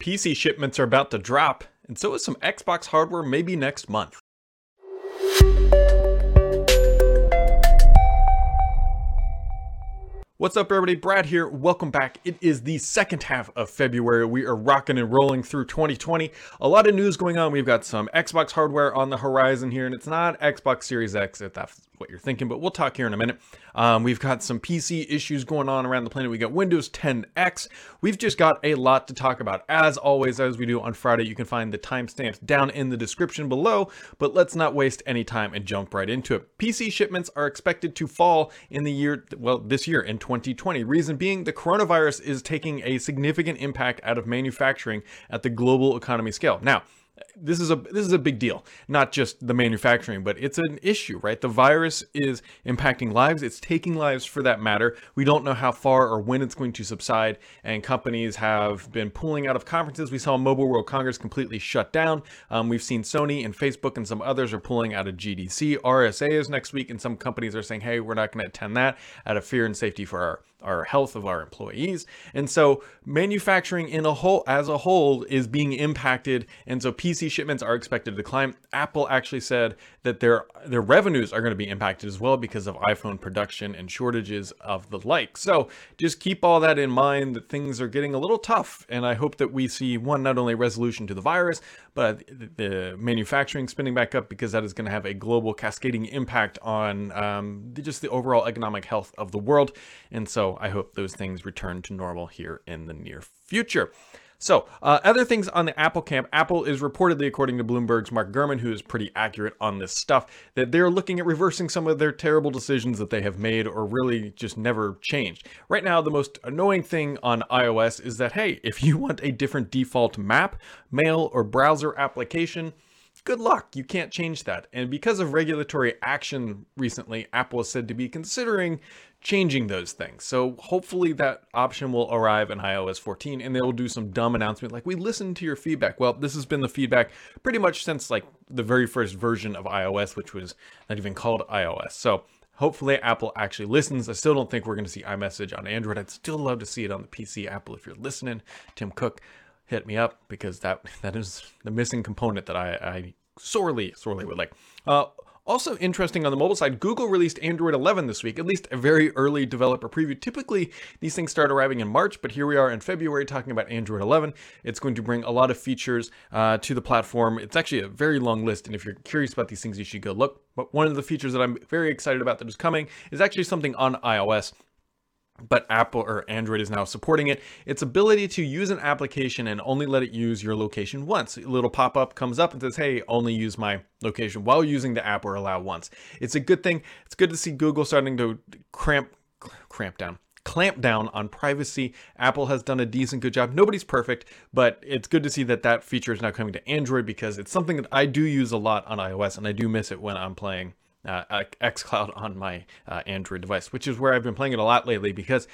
PC shipments are about to drop, and so is some Xbox hardware maybe next month. What's up, everybody? Brad here. Welcome back. It is the second half of February. We are rocking and rolling through 2020. A lot of news going on. We've got some Xbox hardware on the horizon here, and it's not Xbox Series X, if that's what you're thinking, but we'll talk here in a minute. Um, we've got some PC issues going on around the planet. We got Windows 10X. We've just got a lot to talk about. As always, as we do on Friday, you can find the timestamps down in the description below, but let's not waste any time and jump right into it. PC shipments are expected to fall in the year, well, this year in 2020. Reason being, the coronavirus is taking a significant impact out of manufacturing at the global economy scale. Now, this is a this is a big deal not just the manufacturing but it's an issue right? The virus is impacting lives. It's taking lives for that matter. We don't know how far or when it's going to subside and companies have been pulling out of conferences. We saw mobile world congress completely shut down. Um, we've seen sony and facebook and some others are pulling out of gdc rsa is next week and some companies are saying hey we're not going to attend that out of fear and safety for our our health of our employees. And so manufacturing in a whole as a whole is being impacted and so PC shipments are expected to decline. Apple actually said that their their revenues are going to be impacted as well because of iPhone production and shortages of the like. So just keep all that in mind that things are getting a little tough and I hope that we see one not only resolution to the virus but the manufacturing spinning back up because that is going to have a global cascading impact on um, just the overall economic health of the world. And so I hope those things return to normal here in the near future. So, uh, other things on the Apple camp. Apple is reportedly, according to Bloomberg's Mark Gurman, who is pretty accurate on this stuff, that they're looking at reversing some of their terrible decisions that they have made or really just never changed. Right now, the most annoying thing on iOS is that, hey, if you want a different default map, mail, or browser application, good luck. You can't change that. And because of regulatory action recently, Apple is said to be considering changing those things. So hopefully that option will arrive in iOS 14 and they'll do some dumb announcement like we listened to your feedback. Well, this has been the feedback pretty much since like the very first version of iOS, which was not even called iOS. So hopefully Apple actually listens. I still don't think we're going to see iMessage on Android. I'd still love to see it on the PC. Apple, if you're listening, Tim Cook, hit me up because that that is the missing component that I, I sorely, sorely would like. Uh, also interesting on the mobile side, Google released Android 11 this week, at least a very early developer preview. Typically, these things start arriving in March, but here we are in February talking about Android 11. It's going to bring a lot of features uh, to the platform. It's actually a very long list, and if you're curious about these things, you should go look. But one of the features that I'm very excited about that is coming is actually something on iOS but Apple or Android is now supporting it. Its ability to use an application and only let it use your location once. A little pop up comes up and says, hey, only use my location while using the app or allow once. It's a good thing. It's good to see Google starting to cramp, cramp down. Clamp down on privacy. Apple has done a decent good job. Nobody's perfect, but it's good to see that that feature is now coming to Android because it's something that I do use a lot on iOS and I do miss it when I'm playing uh, xCloud on my uh, Android device, which is where I've been playing it a lot lately because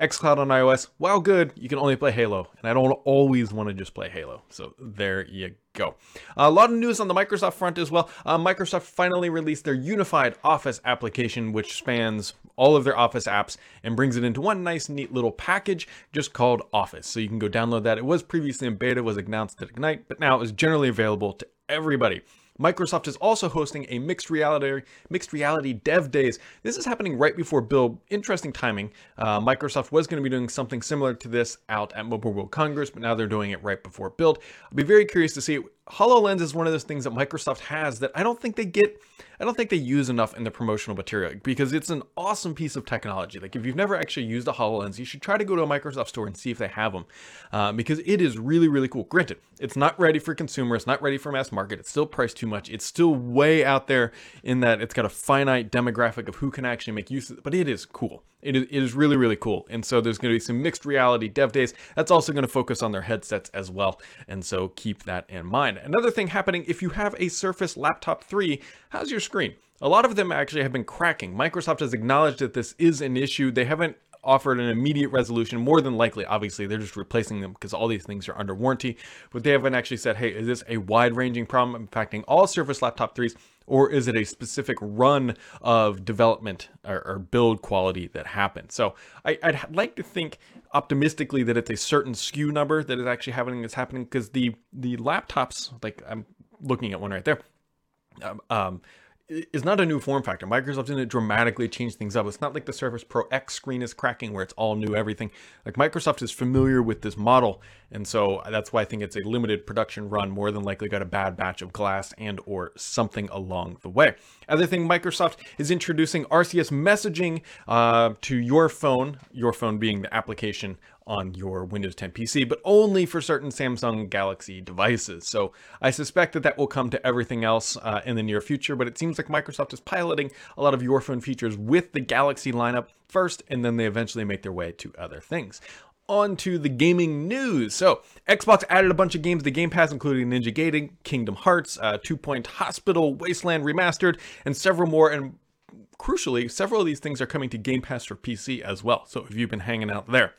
xCloud on iOS, while good, you can only play Halo, and I don't always want to just play Halo. So there you go. a lot of news on the Microsoft front as well. Uh, Microsoft finally released their unified Office application, which spans all of their Office apps and brings it into one nice, neat little package just called Office. So you can go download that. It was previously in beta, was announced at Ignite, but now is generally available to everybody. Microsoft is also hosting a mixed reality mixed reality dev days. This is happening right before Build. Interesting timing. Uh, Microsoft was going to be doing something similar to this out at Mobile World Congress, but now they're doing it right before Build. I'll be very curious to see. HoloLens is one of those things that Microsoft has that I don't think they get I don't think they use enough in the promotional material because it's an awesome piece of technology. Like if you've never actually used a HoloLens, you should try to go to a Microsoft store and see if they have them uh, because it is really, really cool. Granted, it's not ready for consumer. It's not ready for mass market. It's still priced too much. It's still way out there in that it's got a finite demographic of who can actually make use of it, but it is cool. It is, it is really, really cool. And so there's going to be some mixed reality dev days. That's also going to focus on their headsets as well. And so keep that in mind. Another thing happening if you have a Surface Laptop 3, how's your screen? A lot of them actually have been cracking. Microsoft has acknowledged that this is an issue. They haven't offered an immediate resolution. More than likely, obviously, they're just replacing them because all these things are under warranty. But they haven't actually said, hey, is this a wide ranging problem impacting all Surface Laptop 3s? Or is it a specific run of development or, or build quality that happened? So I, would like to think optimistically that it's a certain SKU number that is actually happening is happening because the the laptops, like I'm looking at one right there, um, um is not a new form factor. Microsoft didn't dramatically change things up. It's not like the Surface Pro X screen is cracking where it's all new everything. Like Microsoft is familiar with this model, and so that's why I think it's a limited production run. More than likely, got a bad batch of glass and or something along the way. Other thing, Microsoft is introducing RCS messaging uh, to your phone. Your phone being the application on your Windows 10 PC, but only for certain Samsung Galaxy devices. So I suspect that that will come to everything else uh, in the near future, but it seems like Microsoft is piloting a lot of your phone features with the Galaxy lineup first, and then they eventually make their way to other things. On to the gaming news. So, Xbox added a bunch of games to Game Pass, including Ninja Gaiden, Kingdom Hearts, uh, Two Point Hospital, Wasteland Remastered, and several more. And crucially, several of these things are coming to Game Pass for PC as well. So, if you've been hanging out there.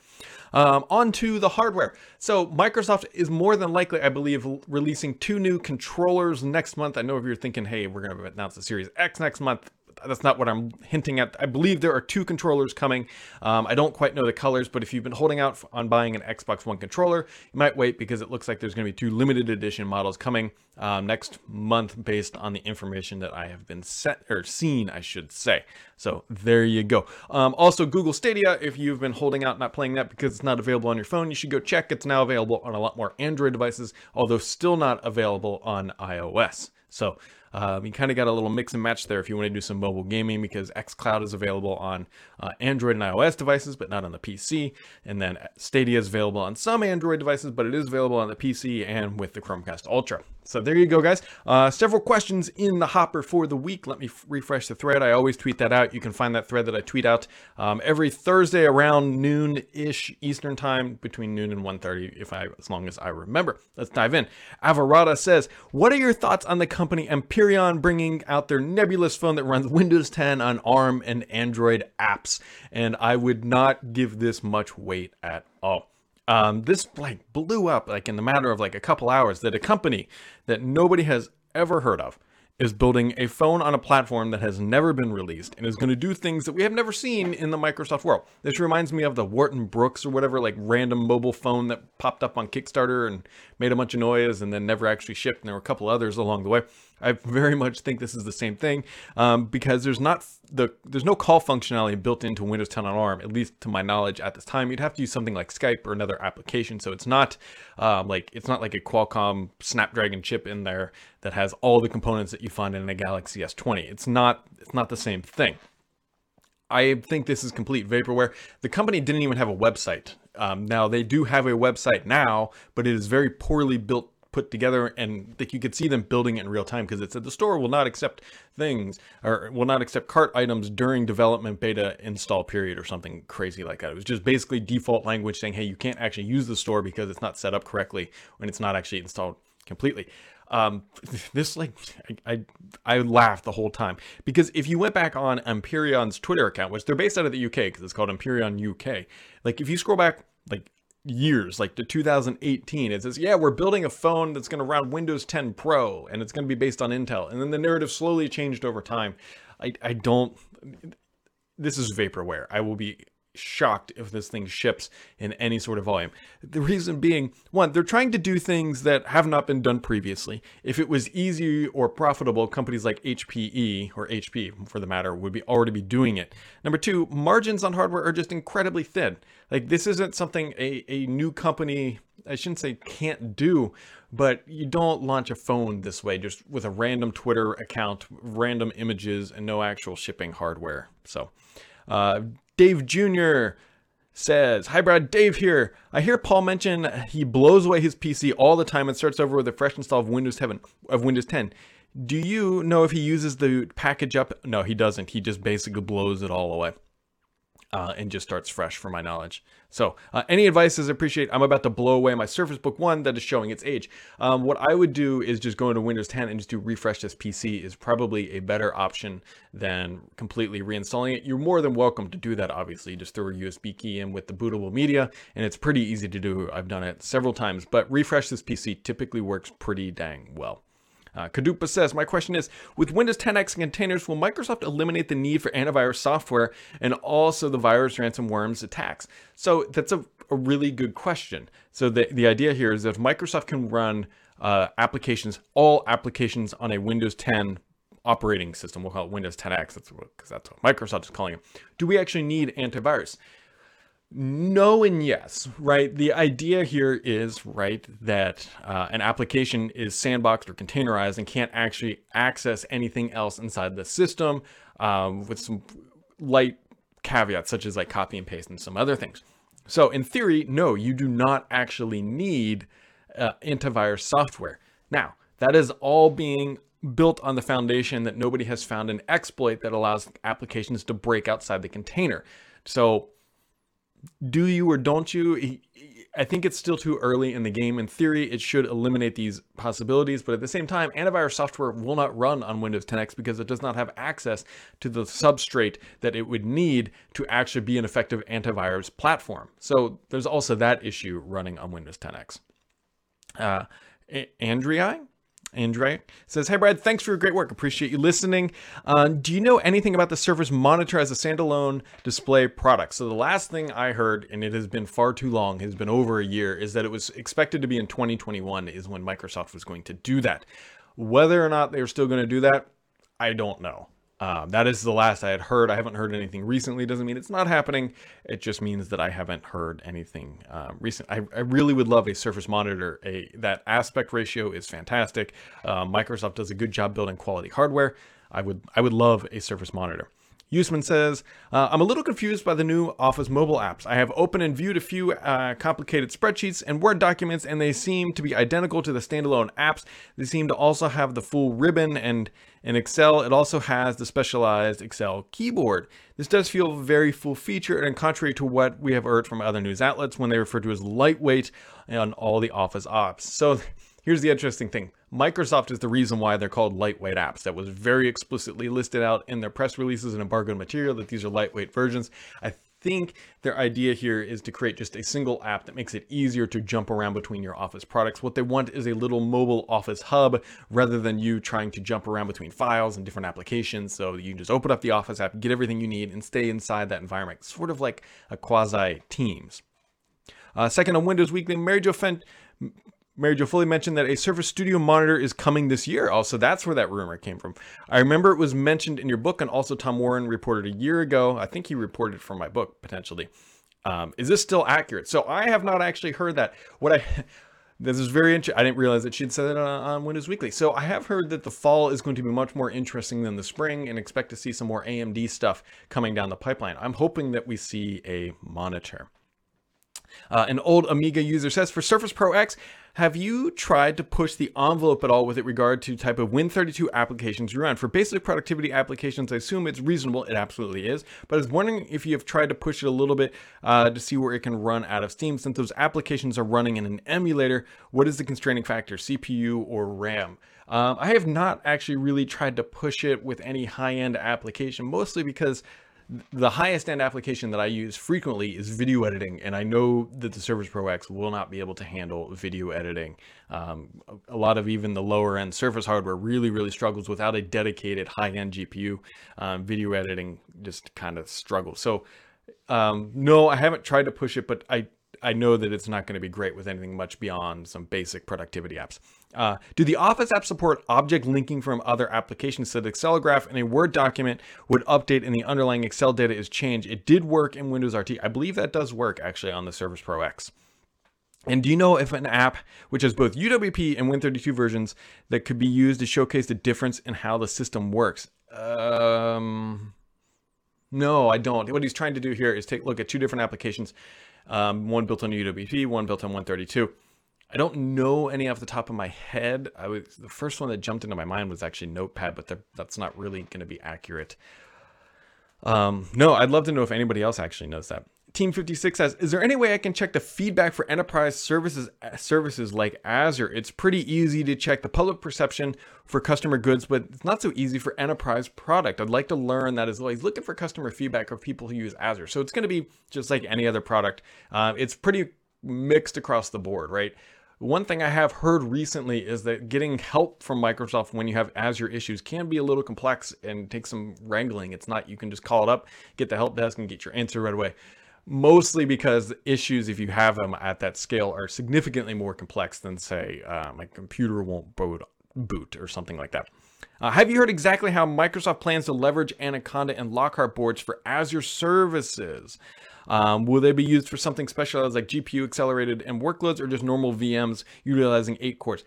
Um, on to the hardware. So Microsoft is more than likely, I believe, releasing two new controllers next month. I know if you're thinking, hey, we're going to announce the Series X next month, that's not what I'm hinting at. I believe there are two controllers coming. Um, I don't quite know the colors, but if you've been holding out on buying an Xbox One controller, you might wait because it looks like there's going to be two limited edition models coming um, next month based on the information that I have been set or seen, I should say. So there you go. Um, also, Google Stadia, if you've been holding out not playing that because it's not available on your phone, you should go check. It's now available on a lot more Android devices, although still not available on iOS. So um, you kind of got a little mix and match there if you want to do some mobile gaming because xCloud is available on uh, Android and iOS devices, but not on the PC. And then Stadia is available on some Android devices, but it is available on the PC and with the Chromecast Ultra. So there you go, guys. Uh, several questions in the hopper for the week. Let me f- refresh the thread. I always tweet that out. You can find that thread that I tweet out um, every Thursday around noon-ish Eastern time, between noon and 1.30, if I, as long as I remember. Let's dive in. Avarada says, what are your thoughts on the company Empyrean bringing out their nebulous phone that runs Windows 10 on ARM and Android apps? And I would not give this much weight at all. Um, this like blew up like in the matter of like a couple hours that a company that nobody has ever heard of is building a phone on a platform that has never been released and is going to do things that we have never seen in the Microsoft world. This reminds me of the Wharton Brooks or whatever, like random mobile phone that popped up on Kickstarter and made a bunch of noise and then never actually shipped. And there were a couple others along the way. I very much think this is the same thing um, because there's not the there's no call functionality built into Windows 10 on ARM, at least to my knowledge at this time. You'd have to use something like Skype or another application. So it's not um, like it's not like a Qualcomm Snapdragon chip in there that has all the components that you find in a Galaxy S20. It's not it's not the same thing. I think this is complete vaporware. The company didn't even have a website. Um, now they do have a website now, but it is very poorly built put together and like you could see them building it in real time because it said the store will not accept things or will not accept cart items during development beta install period or something crazy like that. It was just basically default language saying, hey, you can't actually use the store because it's not set up correctly and it's not actually installed completely. Um, this like I, I I laughed the whole time because if you went back on Empyrean's Twitter account, which they're based out of the UK because it's called Empyrean UK, like if you scroll back like years, like to 2018. It says, yeah, we're building a phone that's going to run Windows 10 Pro and it's going to be based on Intel. And then the narrative slowly changed over time. I, I don't, this is vaporware. I will be shocked if this thing ships in any sort of volume. The reason being, one, they're trying to do things that have not been done previously. If it was easy or profitable, companies like HPE or HP for the matter would be already be doing it. Number two, margins on hardware are just incredibly thin. Like this isn't something a, a new company, I shouldn't say can't do, but you don't launch a phone this way just with a random Twitter account, random images, and no actual shipping hardware. So, uh, Dave Jr. says, Hi Brad, Dave here. I hear Paul mention he blows away his PC all the time and starts over with a fresh install of Windows 7 of Windows 10. Do you know if he uses the package up? No, he doesn't. He just basically blows it all away uh, and just starts fresh for my knowledge. So, uh, any advice is appreciated. I'm about to blow away my Surface Book 1 that is showing its age. Um, what I would do is just go into Windows 10 and just do refresh this PC is probably a better option than completely reinstalling it. You're more than welcome to do that, obviously. Just throw a USB key in with the bootable media, and it's pretty easy to do. I've done it several times, but refresh this PC typically works pretty dang well. Uh, Kadupa says, My question is With Windows 10X and containers, will Microsoft eliminate the need for antivirus software and also the virus ransomworms attacks? So that's a, a really good question. So the, the idea here is that if Microsoft can run uh, applications, all applications on a Windows 10 operating system, we'll call it Windows 10X, that's that's what Microsoft is calling it. Do we actually need antivirus? No and yes, right? The idea here is, right, that uh, an application is sandboxed or containerized and can't actually access anything else inside the system um, with some light caveats, such as like copy and paste and some other things. So, in theory, no, you do not actually need uh, antivirus software. Now, that is all being built on the foundation that nobody has found an exploit that allows applications to break outside the container. So, do you or don't you? I think it's still too early in the game. In theory, it should eliminate these possibilities, but at the same time, antivirus software will not run on Windows 10X because it does not have access to the substrate that it would need to actually be an effective antivirus platform. So there's also that issue running on Windows 10X. Uh, Andrei Andre says, Hey Brad, thanks for your great work. Appreciate you listening. Uh, do you know anything about the Surface Monitor as a standalone display product? So, the last thing I heard, and it has been far too long, has been over a year, is that it was expected to be in 2021 is when Microsoft was going to do that. Whether or not they're still going to do that, I don't know. Um, that is the last I had heard. I haven't heard anything recently. Doesn't mean it's not happening. It just means that I haven't heard anything uh, recent. I, I, really would love a Surface Monitor. A that aspect ratio is fantastic. Uh, Microsoft does a good job building quality hardware. I would I would love a Surface Monitor. Usman says, uh, I'm a little confused by the new Office mobile apps. I have opened and viewed a few uh, complicated spreadsheets and Word documents, and they seem to be identical to the standalone apps. They seem to also have the full ribbon, and in Excel, it also has the specialized Excel keyboard. This does feel very full featured and contrary to what we have heard from other news outlets when they refer to as lightweight on all the Office apps. So here's the interesting thing Microsoft is the reason why they're called lightweight apps. That was very explicitly listed out in their press releases and embargoed material that these are lightweight versions. I think their idea here is to create just a single app that makes it easier to jump around between your Office products. What they want is a little mobile Office hub rather than you trying to jump around between files and different applications. So you can just open up the Office app, get everything you need, and stay inside that environment, sort of like a quasi Teams. Uh, second on Windows Weekly, Mary Jo Fent Mary Jo Foley mentioned that a Surface Studio monitor is coming this year. Also, that's where that rumor came from. I remember it was mentioned in your book, and also Tom Warren reported a year ago. I think he reported from my book potentially. Um, is this still accurate? So I have not actually heard that. What I this is very interesting. I didn't realize that she'd said it on, on, Windows Weekly. So I have heard that the fall is going to be much more interesting than the spring, and expect to see some more AMD stuff coming down the pipeline. I'm hoping that we see a monitor. Uh, an old Amiga user says for Surface Pro X, have you tried to push the envelope at all with regard to type of Win32 applications you run? For basic productivity applications, I assume it's reasonable. It absolutely is. But I was wondering if you have tried to push it a little bit uh, to see where it can run out of Steam. Since those applications are running in an emulator, what is the constraining factor, CPU or RAM? Um, I have not actually really tried to push it with any high-end application, mostly because the highest end application that I use frequently is video editing, and I know that the Surface Pro X will not be able to handle video editing. Um, a lot of even the lower end Surface hardware really, really struggles without a dedicated high end GPU. Um, video editing just kind of struggles. So, um, no, I haven't tried to push it, but I I know that it's not going to be great with anything much beyond some basic productivity apps. Uh, do the Office apps support object linking from other applications so the Excel graph in a Word document would update and the underlying Excel data is changed? It did work in Windows RT. I believe that does work actually on the Surface Pro X. And do you know if an app which has both UWP and Win32 versions that could be used to showcase the difference in how the system works? Um, no, I don't. What he's trying to do here is take a look at two different applications, um, one built on UWP, one built on Win32. I don't know any off the top of my head. I was the first one that jumped into my mind was actually Notepad, but that's not really going to be accurate. Um, no, I'd love to know if anybody else actually knows that. Team 56 says, "Is there any way I can check the feedback for enterprise services services like Azure? It's pretty easy to check the public perception for customer goods, but it's not so easy for enterprise product. I'd like to learn that as well. He's looking for customer feedback of people who use Azure, so it's going to be just like any other product. Uh, it's pretty mixed across the board, right? One thing I have heard recently is that getting help from Microsoft when you have Azure issues can be a little complex and take some wrangling. It's not you can just call it up, get the help desk, and get your answer right away. Mostly because issues, if you have them at that scale, are significantly more complex than, say, uh, my computer won't boot, boot or something like that. Uh, have you heard exactly how Microsoft plans to leverage Anaconda and Lockhart boards for Azure services? Um, will they be used for something specialized like GPU accelerated and workloads or just normal VMs utilizing eight cores?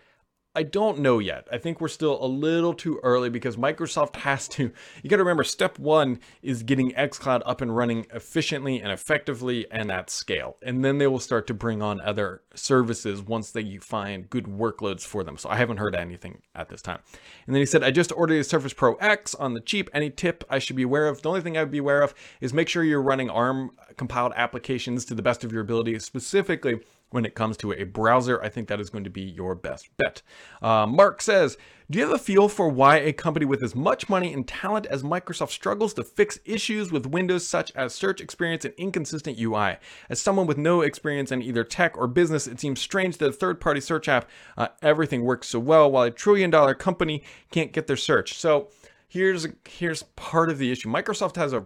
I don't know yet. I think we're still a little too early because Microsoft has to. You got to remember, step one is getting xCloud up and running efficiently and effectively and at scale. And then they will start to bring on other services once they find good workloads for them. So I haven't heard anything at this time. And then he said, I just ordered a Surface Pro X on the cheap. Any tip I should be aware of? The only thing I'd be aware of is make sure you're running ARM compiled applications to the best of your ability, specifically when it comes to a browser. I think that is going to be your best bet. Uh, Mark says, Do you have a feel for why a company with as much money and talent as Microsoft struggles to fix issues with Windows such as search experience and inconsistent UI? As someone with no experience in either tech or business, it seems strange that a third party search app, uh, everything works so well, while a trillion dollar company can't get their search. So, here's here's part of the issue. Microsoft has a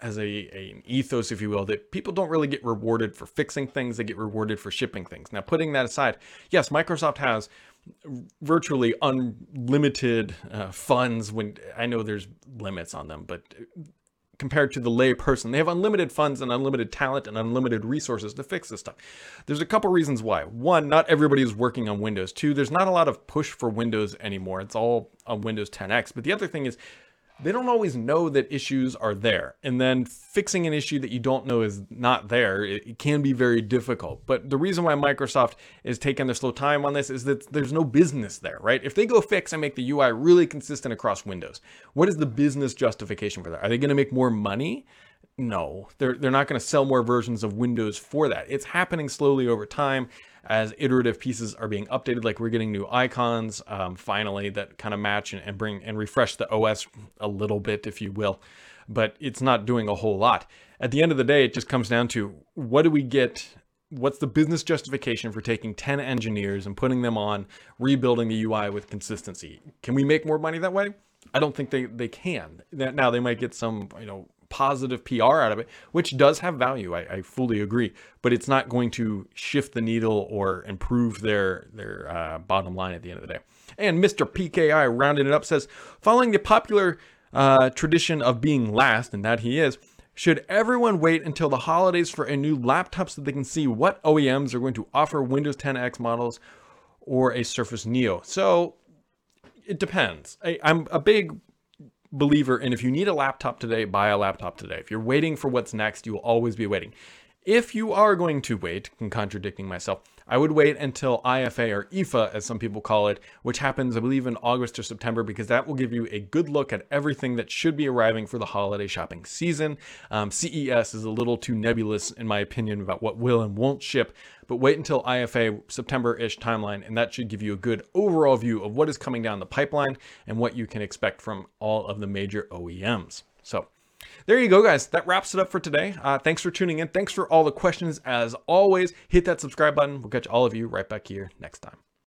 as a, a, an ethos, if you will, that people don't really get rewarded for fixing things; they get rewarded for shipping things. Now, putting that aside, yes, Microsoft has virtually unlimited uh, funds. When I know there's limits on them, but compared to the lay person, they have unlimited funds and unlimited talent and unlimited resources to fix this stuff. There's a couple reasons why. One, not everybody is working on Windows. Two, there's not a lot of push for Windows anymore. It's all on Windows 10X. But the other thing is they don't always know that issues are there. And then fixing an issue that you don't know is not there, it, it, can be very difficult. But the reason why Microsoft is taking their slow time on this is that there's no business there, right? If they go fix and make the UI really consistent across Windows, what is the business justification for that? Are they going to make more money? No, they're, they're not going to sell more versions of Windows for that. It's happening slowly over time as iterative pieces are being updated. Like we're getting new icons um, finally that kind of match and, and bring and refresh the OS a little bit, if you will. But it's not doing a whole lot. At the end of the day, it just comes down to what do we get what's the business justification for taking 10 engineers and putting them on rebuilding the UI with consistency? Can we make more money that way? I don't think they, they can. Now they might get some, you know, positive PR out of it, which does have value. I, I, fully agree, but it's not going to shift the needle or improve their their uh, bottom line at the end of the day. And Mr. PKI rounding it up says, following the popular uh, tradition of being last, and that he is. Should everyone wait until the holidays for a new laptop so they can see what OEMs are going to offer Windows 10X models or a Surface Neo? So it depends. I, I'm a big believer in if you need a laptop today, buy a laptop today. If you're waiting for what's next, you will always be waiting. If you are going to wait, I'm contradicting myself, I would wait until IFA or IFA, as some people call it, which happens, I believe, in August or September, because that will give you a good look at everything that should be arriving for the holiday shopping season. Um, CES is a little too nebulous, in my opinion, about what will and won't ship, but wait until IFA September ish timeline, and that should give you a good overall view of what is coming down the pipeline and what you can expect from all of the major OEMs. So, there you go, guys. That wraps it up for today. Uh, thanks for tuning in. Thanks for all the questions. As always, hit that subscribe button. We'll catch all of you right back here next time.